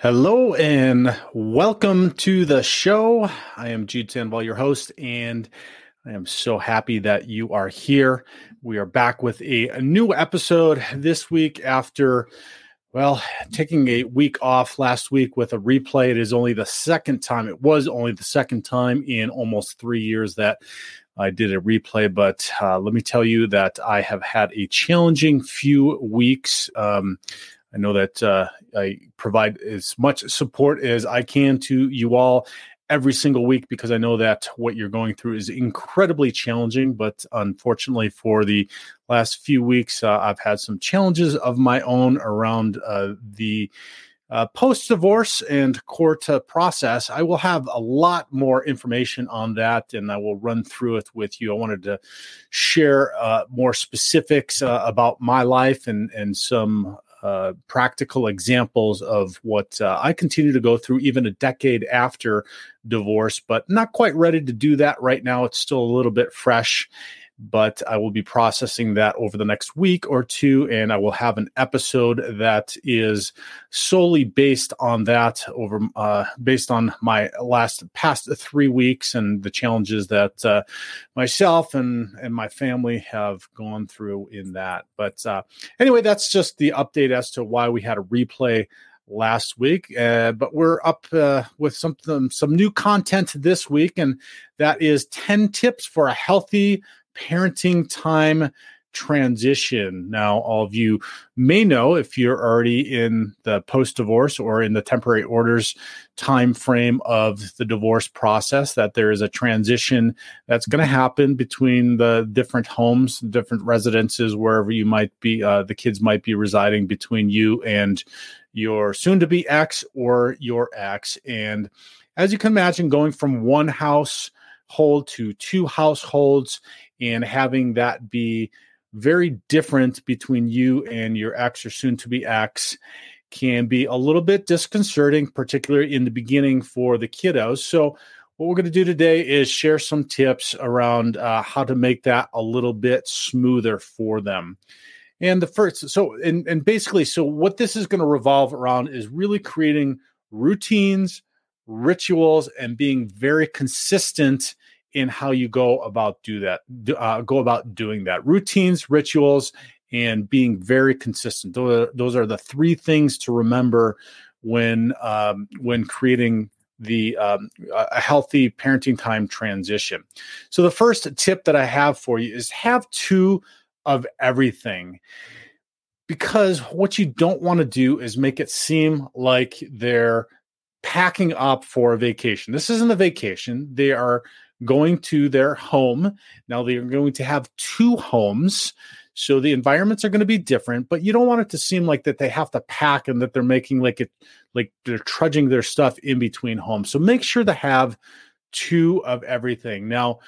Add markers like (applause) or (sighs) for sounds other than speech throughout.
Hello and welcome to the show. I am Jude Sandoval, your host, and I am so happy that you are here. We are back with a, a, new episode this week after, well, taking a week off last week with a replay. It is only the second time, it was only the second time in almost three years that I did a replay, but uh, let me tell you that I have had a challenging few weeks. Um, I know that uh, I provide as much support as I can to you all every single week because I know that what you're going through is incredibly challenging. But unfortunately, for the last few weeks, uh, I've had some challenges of my own around uh, the uh, post divorce and court uh, process. I will have a lot more information on that and I will run through it with you. I wanted to share uh, more specifics uh, about my life and, and some uh, practical examples of what uh, I continue to go through even a decade after divorce, but not quite ready to do that right now. It's still a little bit fresh but I will be processing that over the next week or two, and I will have an episode that is solely based on that over uh, based on my last past three weeks and the challenges that uh, myself and and my family have gone through in that. But uh, anyway, that's just the update as to why we had a replay last week. Uh, but we're up uh, with some some new content this week, and that is ten tips for a healthy parenting time transition. Now, all of you may know if you're already in the post divorce or in the temporary orders time frame of the divorce process that there is a transition that's going to happen between the different homes, different residences, wherever you might be, uh, the kids might be residing between you and your soon to be ex or your ex. And as you can imagine, going from one household to two households and having that be very different between you and your ex or soon to be ex can be a little bit disconcerting, particularly in the beginning for the kiddos. So, what we're going to do today is share some tips around uh, how to make that a little bit smoother for them. And the first, so, and, and basically, so what this is going to revolve around is really creating routines, rituals, and being very consistent in how you go about do that uh, go about doing that. Routines rituals and being very consistent. Those are, those are the three things to remember when um, when creating the um, a healthy parenting time transition. So the first tip that i have for you is have two of everything because what you don't want to do is make it seem like they're packing up for a vacation this isn't a vacation they are going to their home. Now they're going to have two homes. So the environments are going to be different, but you don't want it to seem like that they have to pack and that they're making like it like they're trudging their stuff in between homes. So make sure to have two of everything. Now,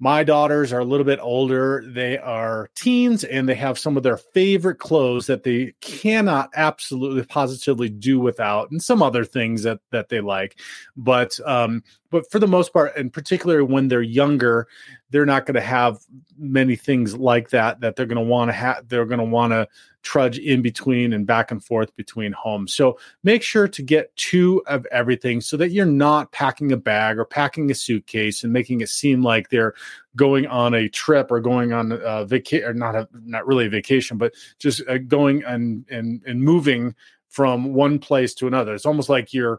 my daughters are a little bit older. They are teens and they have some of their favorite clothes that they cannot absolutely positively do without and some other things that that they like. But um but for the most part and particularly when they're younger, they're not going to have many things like that that they're going to want to have they're going to want to trudge in between and back and forth between homes. So make sure to get two of everything so that you're not packing a bag or packing a suitcase and making it seem like they're going on a trip or going on a vacation or not a not really a vacation, but just uh, going and and and moving from one place to another. It's almost like you're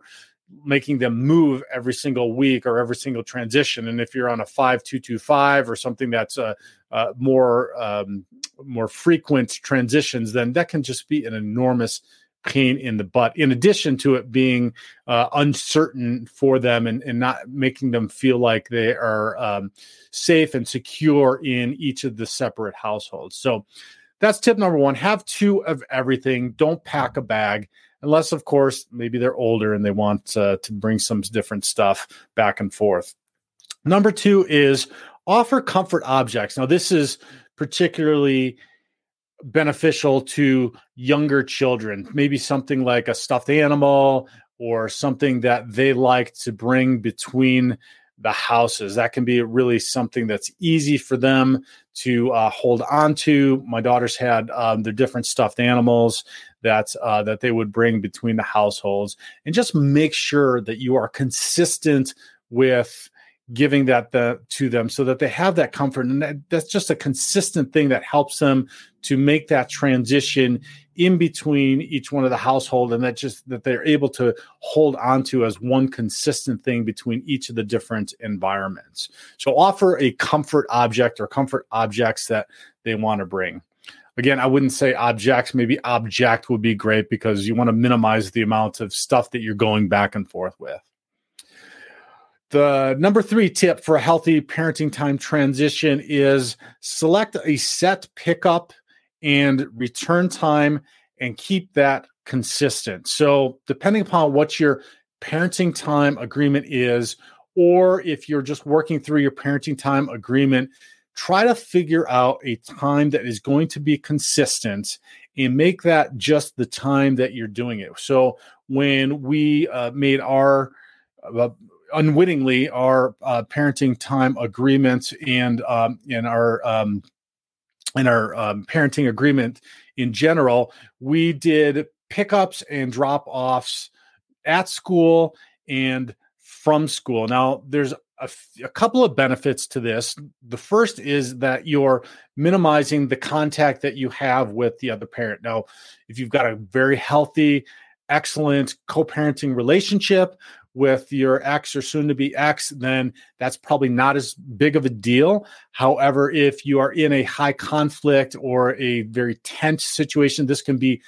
making them move every single week or every single transition. And if you're on a five two two five or something that's a, a more um, more frequent transitions, then that can just be an enormous pain in the butt. In addition to it being uh, uncertain for them and, and not making them feel like they are um, safe and secure in each of the separate households. So that's tip number one: have two of everything. Don't pack a bag unless of course maybe they're older and they want uh, to bring some different stuff back and forth number two is offer comfort objects now this is particularly beneficial to younger children maybe something like a stuffed animal or something that they like to bring between the houses. That can be really something that's easy for them to uh, hold on to. My daughters had um, their different stuffed animals that uh, that they would bring between the households, and just make sure that you are consistent with giving that the, to them so that they have that comfort and that, that's just a consistent thing that helps them to make that transition in between each one of the household and that just that they're able to hold on to as one consistent thing between each of the different environments. So offer a comfort object or comfort objects that they want to bring again i wouldn't say objects maybe object would be great because you want to minimize the amount of stuff that you're going back and forth with the number three tip for a healthy parenting time transition is select a set pickup and return time and keep that consistent. So, depending upon what your parenting time agreement is, or if you're just working through your parenting time agreement, try to figure out a time that is going to be consistent and make that just the time that you're doing it. So, when we uh, made our uh, unwittingly our uh, parenting time agreement and um, and our um, and our um, parenting agreement in general, we did pickups and drop offs at school and from school. Now, there's a, couple of benefits to this. The first is that you're minimizing the contact that you have with the other parent. Now, if you've got a very healthy, excellent co parenting relationship with your ex or soon to be ex, then that's probably not as big of a deal. However, if you are in a high conflict or a very tense situation, this can be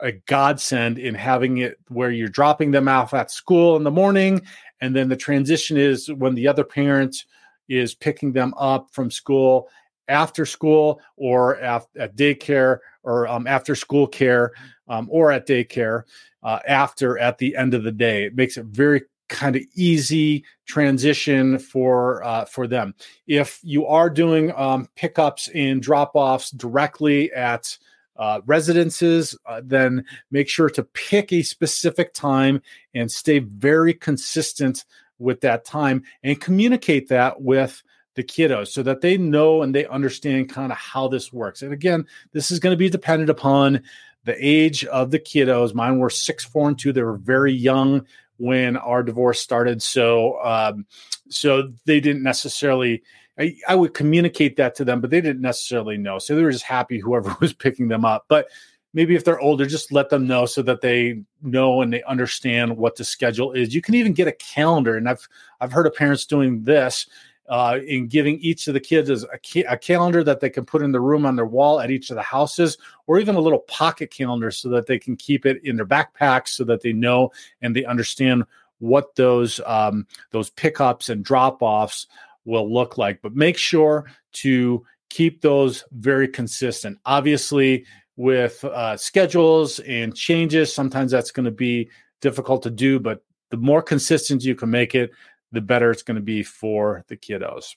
a godsend in having it where you're dropping them off at school in the morning. And then the transition is when the other parent is picking them up from school after school or at, at daycare or um, after school care um, or at daycare uh, after at the end of the day. It makes it very kind of easy transition for uh, for them. If you are doing um, pickups and drop offs directly at uh, residences, uh, then make sure to pick a specific time and stay very consistent with that time and communicate that with the kiddos so that they know and they understand kind of how this works. And again, this is going to be dependent upon the age of the kiddos. Mine were six, four, and two. They were very young when our divorce started. So, um, so they didn't necessarily. I, I, would communicate that to them, but they didn't necessarily know. So they were just happy whoever (laughs) was picking them up. But maybe if they're older, just let them know so that they know and they understand what the schedule is. You can even get a calendar, and I've I've heard of parents doing this uh, in giving each of the kids a, ca- a, calendar that they can put in the room on their wall at each of the houses, or even a little pocket calendar so that they can keep it in their backpacks so that they know and they understand what those um, those pickups and drop offs will look like. But make sure to keep those very consistent. Obviously, with uh, schedules and changes, sometimes that's going to be difficult to do, but the more consistent you can make it, the better it's going to be for the kiddos.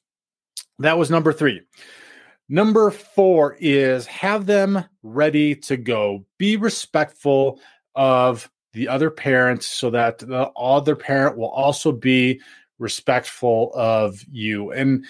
That was number three. Number four is have them ready to go. Be respectful of the other parents so that the other parent will also be respectful of you. And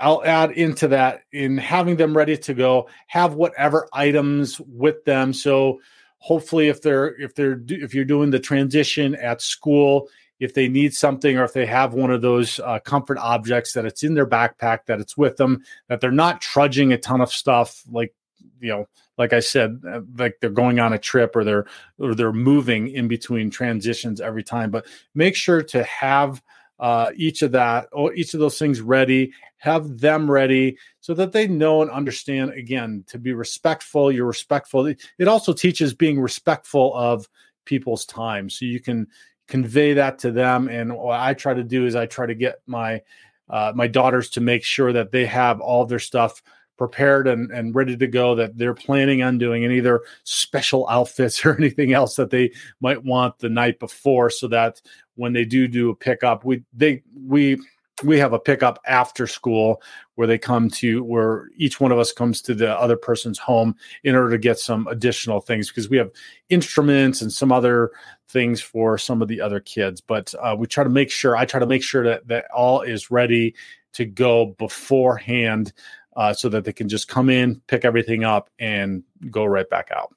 I'll add into that in having them ready to go, have whatever items with them. So hopefully if they're if they're if you're doing the transition at school, if they need something or if they have one of those uh, comfort objects that it's in their backpack that it's with them that they're not trudging a ton of stuff like you know like i said uh, like they're going on a trip or they're or they're moving in between transitions every time but make sure to have uh, each of that or each of those things ready have them ready so that they know and understand again to be respectful you're respectful it also teaches being respectful of people's time so you can convey that to them. And what I try to do is I try to get my uh, my daughters to make sure that they have all their stuff prepared and, and ready to go that they're planning on doing and either special outfits (laughs) or anything else that they might want the night before so that when they do do a pickup we they we we have a pickup after school where they come to where each one of us comes to the other person's home in order to get some additional things because we have instruments and some other things for some of the other kids. But uh, we try to make sure i try to make sure that that all is ready to go beforehand uh, so that they can just come in pick everything up and go right back out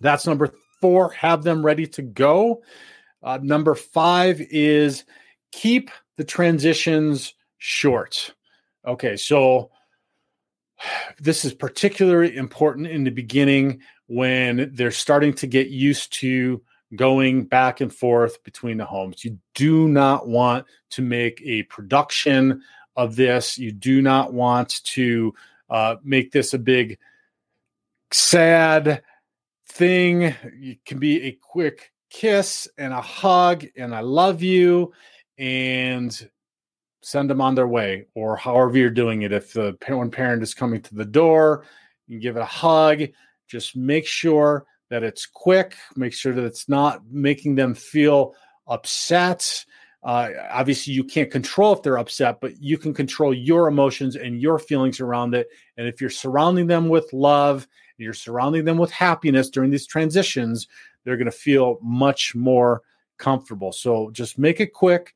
that's number four, have them ready to go. Uh, number five is keep the transitions short. Okay, so this is particularly important in the beginning when they're starting to get used to going back and forth between the homes. You do not want to make a production of this. You do not want to uh, make this a big, sad thing. It can be a quick kiss and a hug and I love you and send them on their way or however you're doing it. If the one parent is coming to the door, you give it a hug. Just make sure that it's quick. Make sure that it's not making them feel upset. Uh, obviously, you can't control if they're upset, but you can control your emotions and your feelings around it. And if you're surrounding them with love, you're surrounding them with happiness during these transitions, they're going to feel much more comfortable. So just make it quick,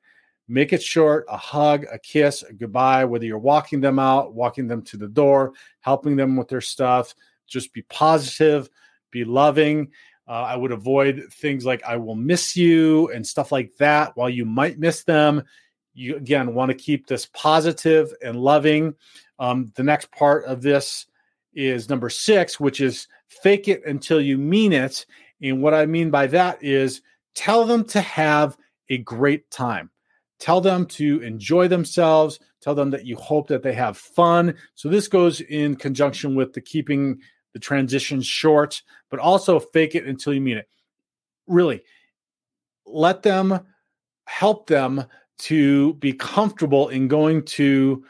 make it short a hug, a kiss, a goodbye, whether you're walking them out, walking them to the door, helping them with their stuff. Just be positive, be loving. Uh, I would avoid things like I will miss you and stuff like that. While you might miss them, you again want to keep this positive and loving. Um, the next part of this is number six, which is fake it until you mean it. And what I mean by that is tell them to have a great time. Tell them to enjoy themselves. Tell them that you hope that they have fun. So this goes in conjunction with the keeping the transition short, but also fake it until you mean it. Really, let them help them to be comfortable in going to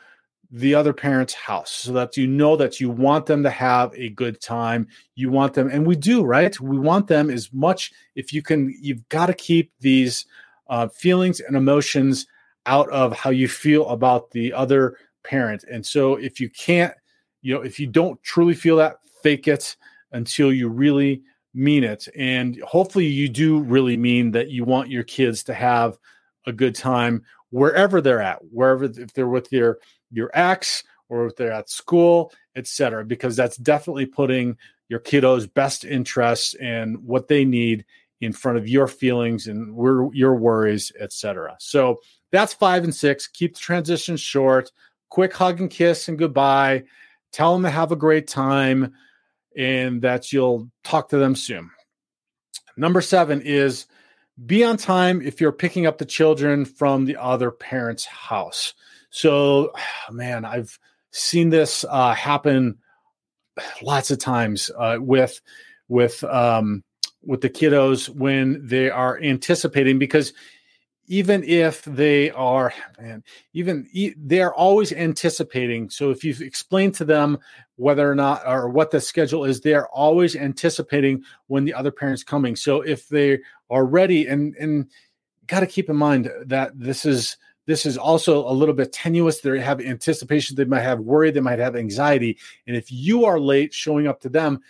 the other parent's house so that you know that you want them to have a good time. You want them, and we do, right? We want them as much if you can, you've got to keep these uh, feelings and emotions out of how you feel about the other parent. And so if you can't, you know, if you don't truly feel that, fake it until you really mean it. And hopefully you do really mean that you want your kids to have a good time wherever they're at, wherever if they're with your your ex or if they're at school, etc. Because that's definitely putting your kiddos' best interests and what they need in front of your feelings and your worries, etc. So that's five and six. Keep the transition short. Quick hug and kiss and goodbye. Tell them to have a great time and that you'll talk to them soon. Number seven is be on time if you're picking up the children from the other parent's house. So, (sighs) man, I've seen this uh, happen lots of times uh, with with um, with the kiddos when they are anticipating because even if they are man even they're always anticipating. So if you've explained to them whether or not or what the schedule is they're always anticipating when the other parent's coming. So if they are ready and and got to keep in mind that this is this is also a little bit tenuous. They have anticipation they might have worry they might have anxiety. And if you are late showing up to them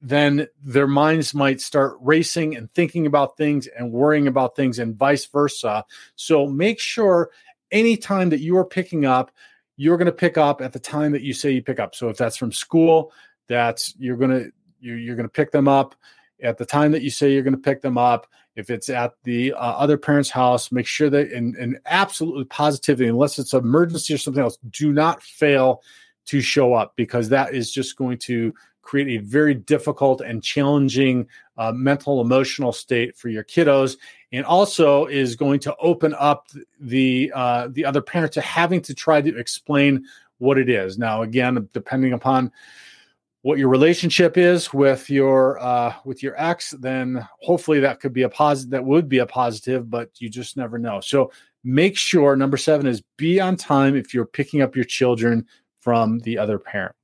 then their minds might start racing and thinking about things and worrying about things and vice versa. So make sure anytime that you are picking up, you're going to pick up at the time that you say you pick up. So if that's from school, that's you're going to you're, going to pick them up at the time that you say you're going to pick them up. If it's at the uh, other parent's house, make sure that and absolutely positively, unless it's emergency or something else, do not fail to show up because that is just going to create a very difficult and challenging uh, mental emotional state for your kiddos and also is going to open up the uh, the other parent to having to try to explain what it is. Now again depending upon what your relationship is with your uh, with your ex then hopefully that could be a positive that would be a positive but you just never know. So make sure number seven is be on time if you're picking up your children from the other parent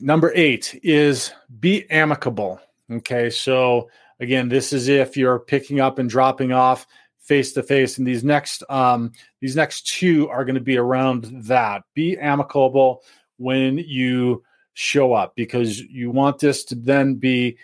Number eight is be amicable. Okay. So again, this is if you're picking up and dropping off face to face. And these next um, these next two are going to be around that. Be amicable when you show up because you want this to then be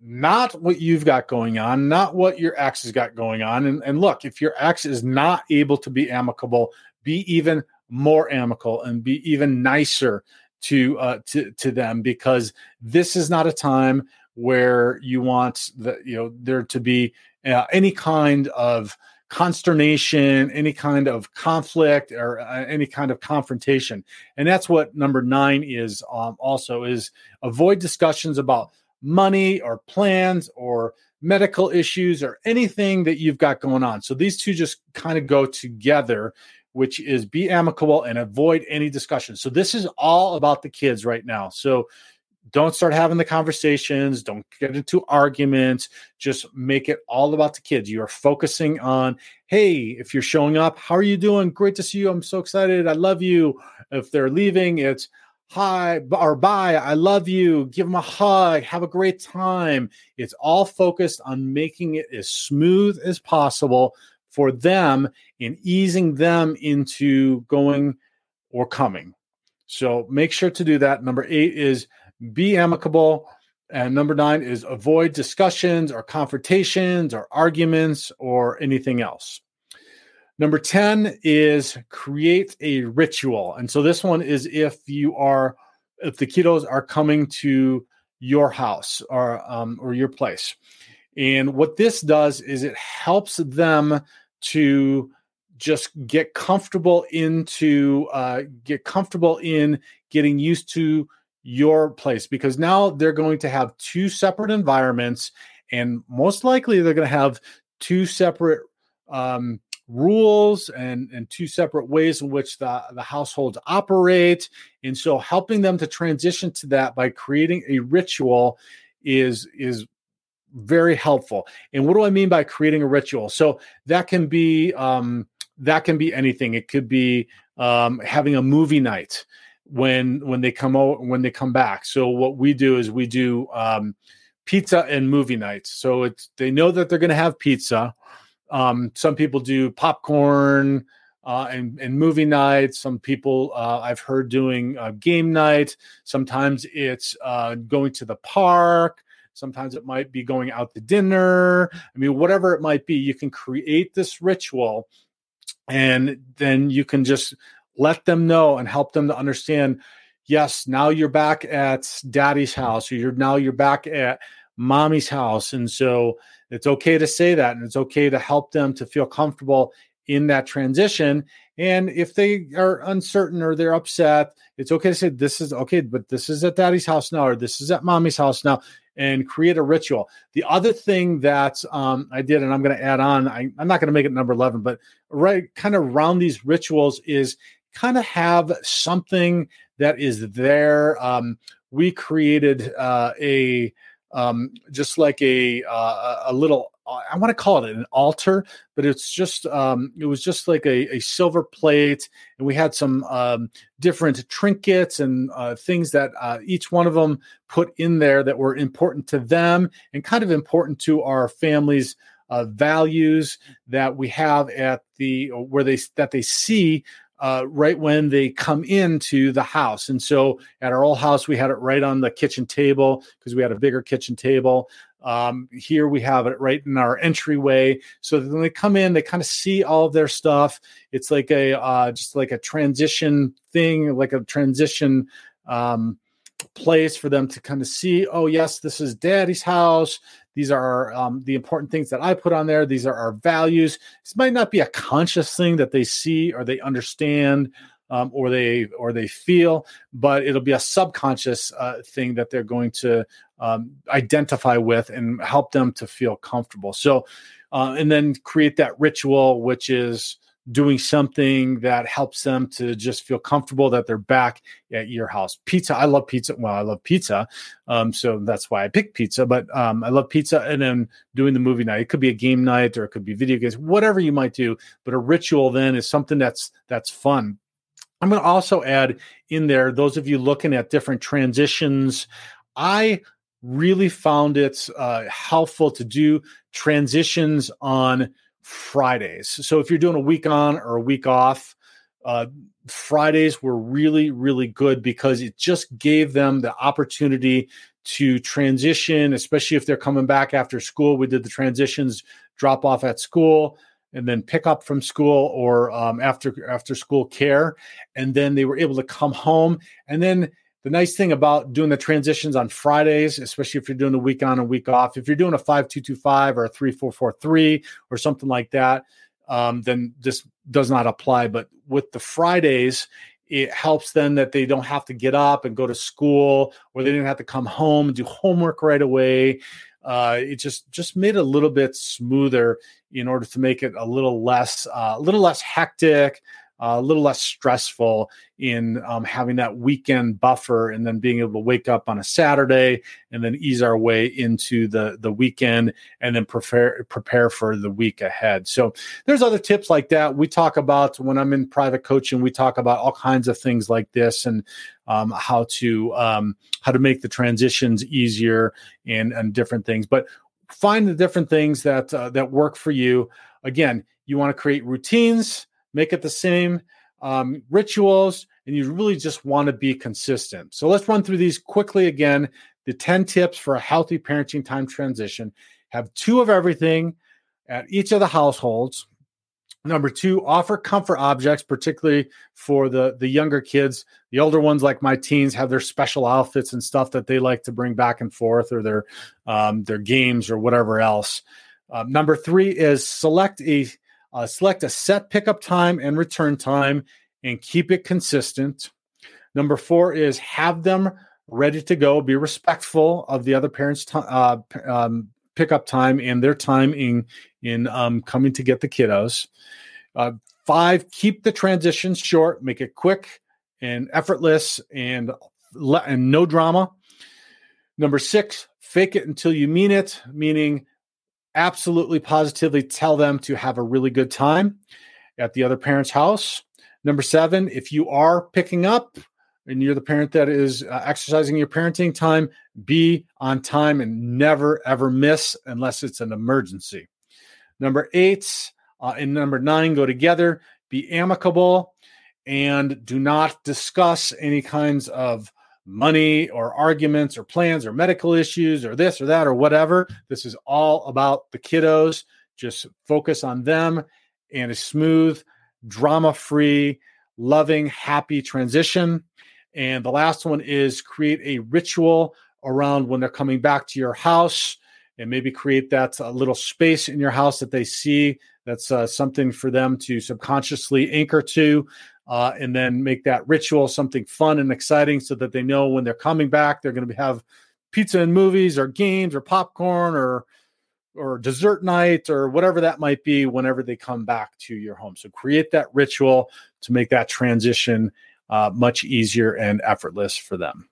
not what you've got going on, not what your ex has got going on. And, and look, if your ex is not able to be amicable, be even more amicable and be even nicer to uh, to to them because this is not a time where you want the you know there to be uh, any kind of consternation, any kind of conflict, or uh, any kind of confrontation. And that's what number nine is. Um, also, is avoid discussions about money or plans or medical issues or anything that you've got going on. So these two just kind of go together, which is be amicable and avoid any discussion. So this is all about the kids right now. So don't start having the conversations. Don't get into arguments. Just make it all about the kids. You are focusing on hey if you're showing up how are you doing? Great to see you. I'm so excited. I love you. If they're leaving it's hi or bye. I love you. Give them a hug. Have a great time. It's all focused on making it as smooth as possible for them and easing them into going or coming so make sure to do that number eight is be amicable. And number nine is avoid discussions or confrontations or arguments or anything else. Number 10 is create a ritual. And so this one is if you are, if the kiddos are coming to your house or, um, or your place. And what this does is it helps them to just get comfortable into, uh, get comfortable in getting used to your place because now they're going to have two separate environments and most likely they're going to have two separate um, rules and and two separate ways in which the the households operate and so helping them to transition to that by creating a ritual is is very helpful and what do i mean by creating a ritual so that can be um that can be anything it could be um having a movie night when when they come out when they come back. So what we do is we do um, pizza and movie nights. So it's they know that they're going to have pizza. Um, some people do popcorn uh, and and movie nights. Some people uh, I've heard doing uh, game night. Sometimes it's uh, going to the park. Sometimes it might be going out to dinner. I mean, whatever it might be, you can create this ritual, and then you can just let them know and help them to understand yes now you're back at daddy's house or you're now you're back at mommy's house. And so it's okay to say that and it's okay to help them to feel comfortable in that transition. And if they are uncertain or they're upset it's okay to say this is okay but this is at daddy's house now or this is at mommy's house now and create a ritual the other thing that um, i did and i'm going to add on I, i'm not going to make it number 11 but right kind of around these rituals is kind of have something that is there. Um, we created uh, a um, just like a uh, a little I want to call it an altar, but it's just um, it was just like a, a silver plate, and we had some um, different trinkets and uh, things that uh, each one of them put in there that were important to them and kind of important to our families. Uh, values that we have at the where they that they see uh, right when they come into the house. And so at our old house, we had it right on the kitchen table because we had a bigger kitchen table. Um, here we have it right in our entryway. So when they come in, they kind of see all of their stuff. It's like a uh, just like a transition thing, like a transition um, place for them to kind of see. Oh, yes, this is Daddy's house. These are um, the important things that I put on there. These are our values. This might not be a conscious thing that they see or they understand um, or they or they feel, but it'll be a subconscious uh, thing that they're going to um, identify with and help them to feel comfortable. So, uh, and then create that ritual, which is doing something that helps them to just feel comfortable that they're back at your house. Pizza, I love pizza. Well, I love pizza, um, so that's why I picked pizza. But um, I love pizza, and then doing the movie night. It could be a game night, or it could be video games, whatever you might do. But a ritual then is something that's that's fun. I'm going to also add in there those of you looking at different transitions. I really found it uh, helpful to do transitions on Fridays. So if you're doing a week on or a week off, uh, Fridays were really, really good because it just gave them the opportunity to transition, especially if they're coming back after school. We did the transitions, drop off at school, and then pick up from school or um, after after school care, and then they were able to come home and then the nice thing about doing the transitions on Fridays, especially if you're doing a week on and week off, if you're doing a 5225 or a 3443 or something like that, um, then this does not apply. But with the Fridays, it helps them that they don't have to get up and go to school or they didn't have to come home and do homework right away. Uh, it just just made it a little bit smoother in order to make it a little less uh, a little less hectic, a little less stressful in um, having that weekend buffer and then being able to wake up on a Saturday and then ease our way into the the weekend and then prepare prepare for the week ahead. So there's other tips like that. We talk about when I'm in private coaching, we talk about all kinds of things like this and um, how to um, how to make the transitions easier and and different things. But find the different things that uh, that work for you. Again, you want to create routines make it the same um, rituals, and you really just want to be consistent. So let's run through these quickly again. The 10 tips for a healthy parenting time transition have two of everything at each of the households. Number two, offer comfort objects, particularly for the, the younger kids. The older ones, like my teens, have their special outfits and stuff that they like to bring back and forth, or their um, their games or whatever else. Um, number three is select a uh, select a set pickup time and return time and keep it consistent. Number four is have them ready to go. Be respectful of the other parents' t- uh, um, pickup time and their time in in um, coming to get the kiddos. Uh, five, keep the transitions short. Make it quick and effortless and and no drama. Number six, fake it until you mean it, meaning absolutely positively tell them to have a really good time at the other parent's house. Number seven, if you are picking up and you're the parent that is uh, exercising your parenting time, be on time and never ever miss unless it's an emergency. Number eight uh, and number nine go together. Be amicable and do not discuss any kinds of money or arguments or plans or medical issues or this or that or whatever. This is all about the kiddos. Just focus on them and a smooth, drama free, loving, happy transition. And the last one is create a ritual around when they're coming back to your house and maybe create that uh, little space in your house that they see that's uh, something for them to subconsciously anchor to uh, and then make that ritual something fun and exciting so that they know when they're coming back they're going to have pizza and movies or games or popcorn or or dessert night or whatever that might be whenever they come back to your home. So create that ritual to make that transition uh, much easier and effortless for them.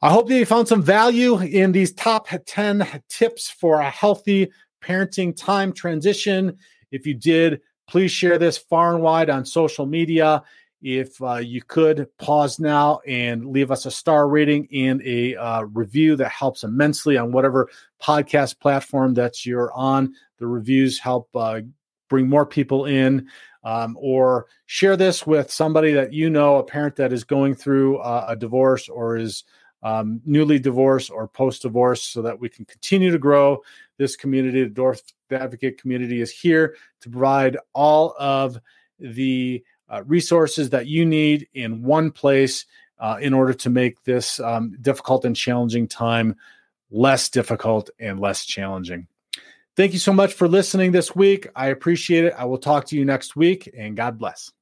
I hope that you found some value in these top 10 tips for a healthy parenting time transition. If you did Please share this far and wide on social media. If uh, you could pause now and leave us a star rating and a uh, review, that helps immensely on whatever podcast platform that you're on. The reviews help uh, bring more people in. Um, or share this with somebody that you know, a parent that is going through uh, a divorce or is um, newly divorced or post divorce, so that we can continue to grow this community. The Divorced Dadvocate community is here to provide all of the uh, resources that you need in one place uh, in order to make this um, difficult and challenging time less difficult and less challenging. Thank you so much for listening this week. I appreciate it. I will talk to you next week, and God bless.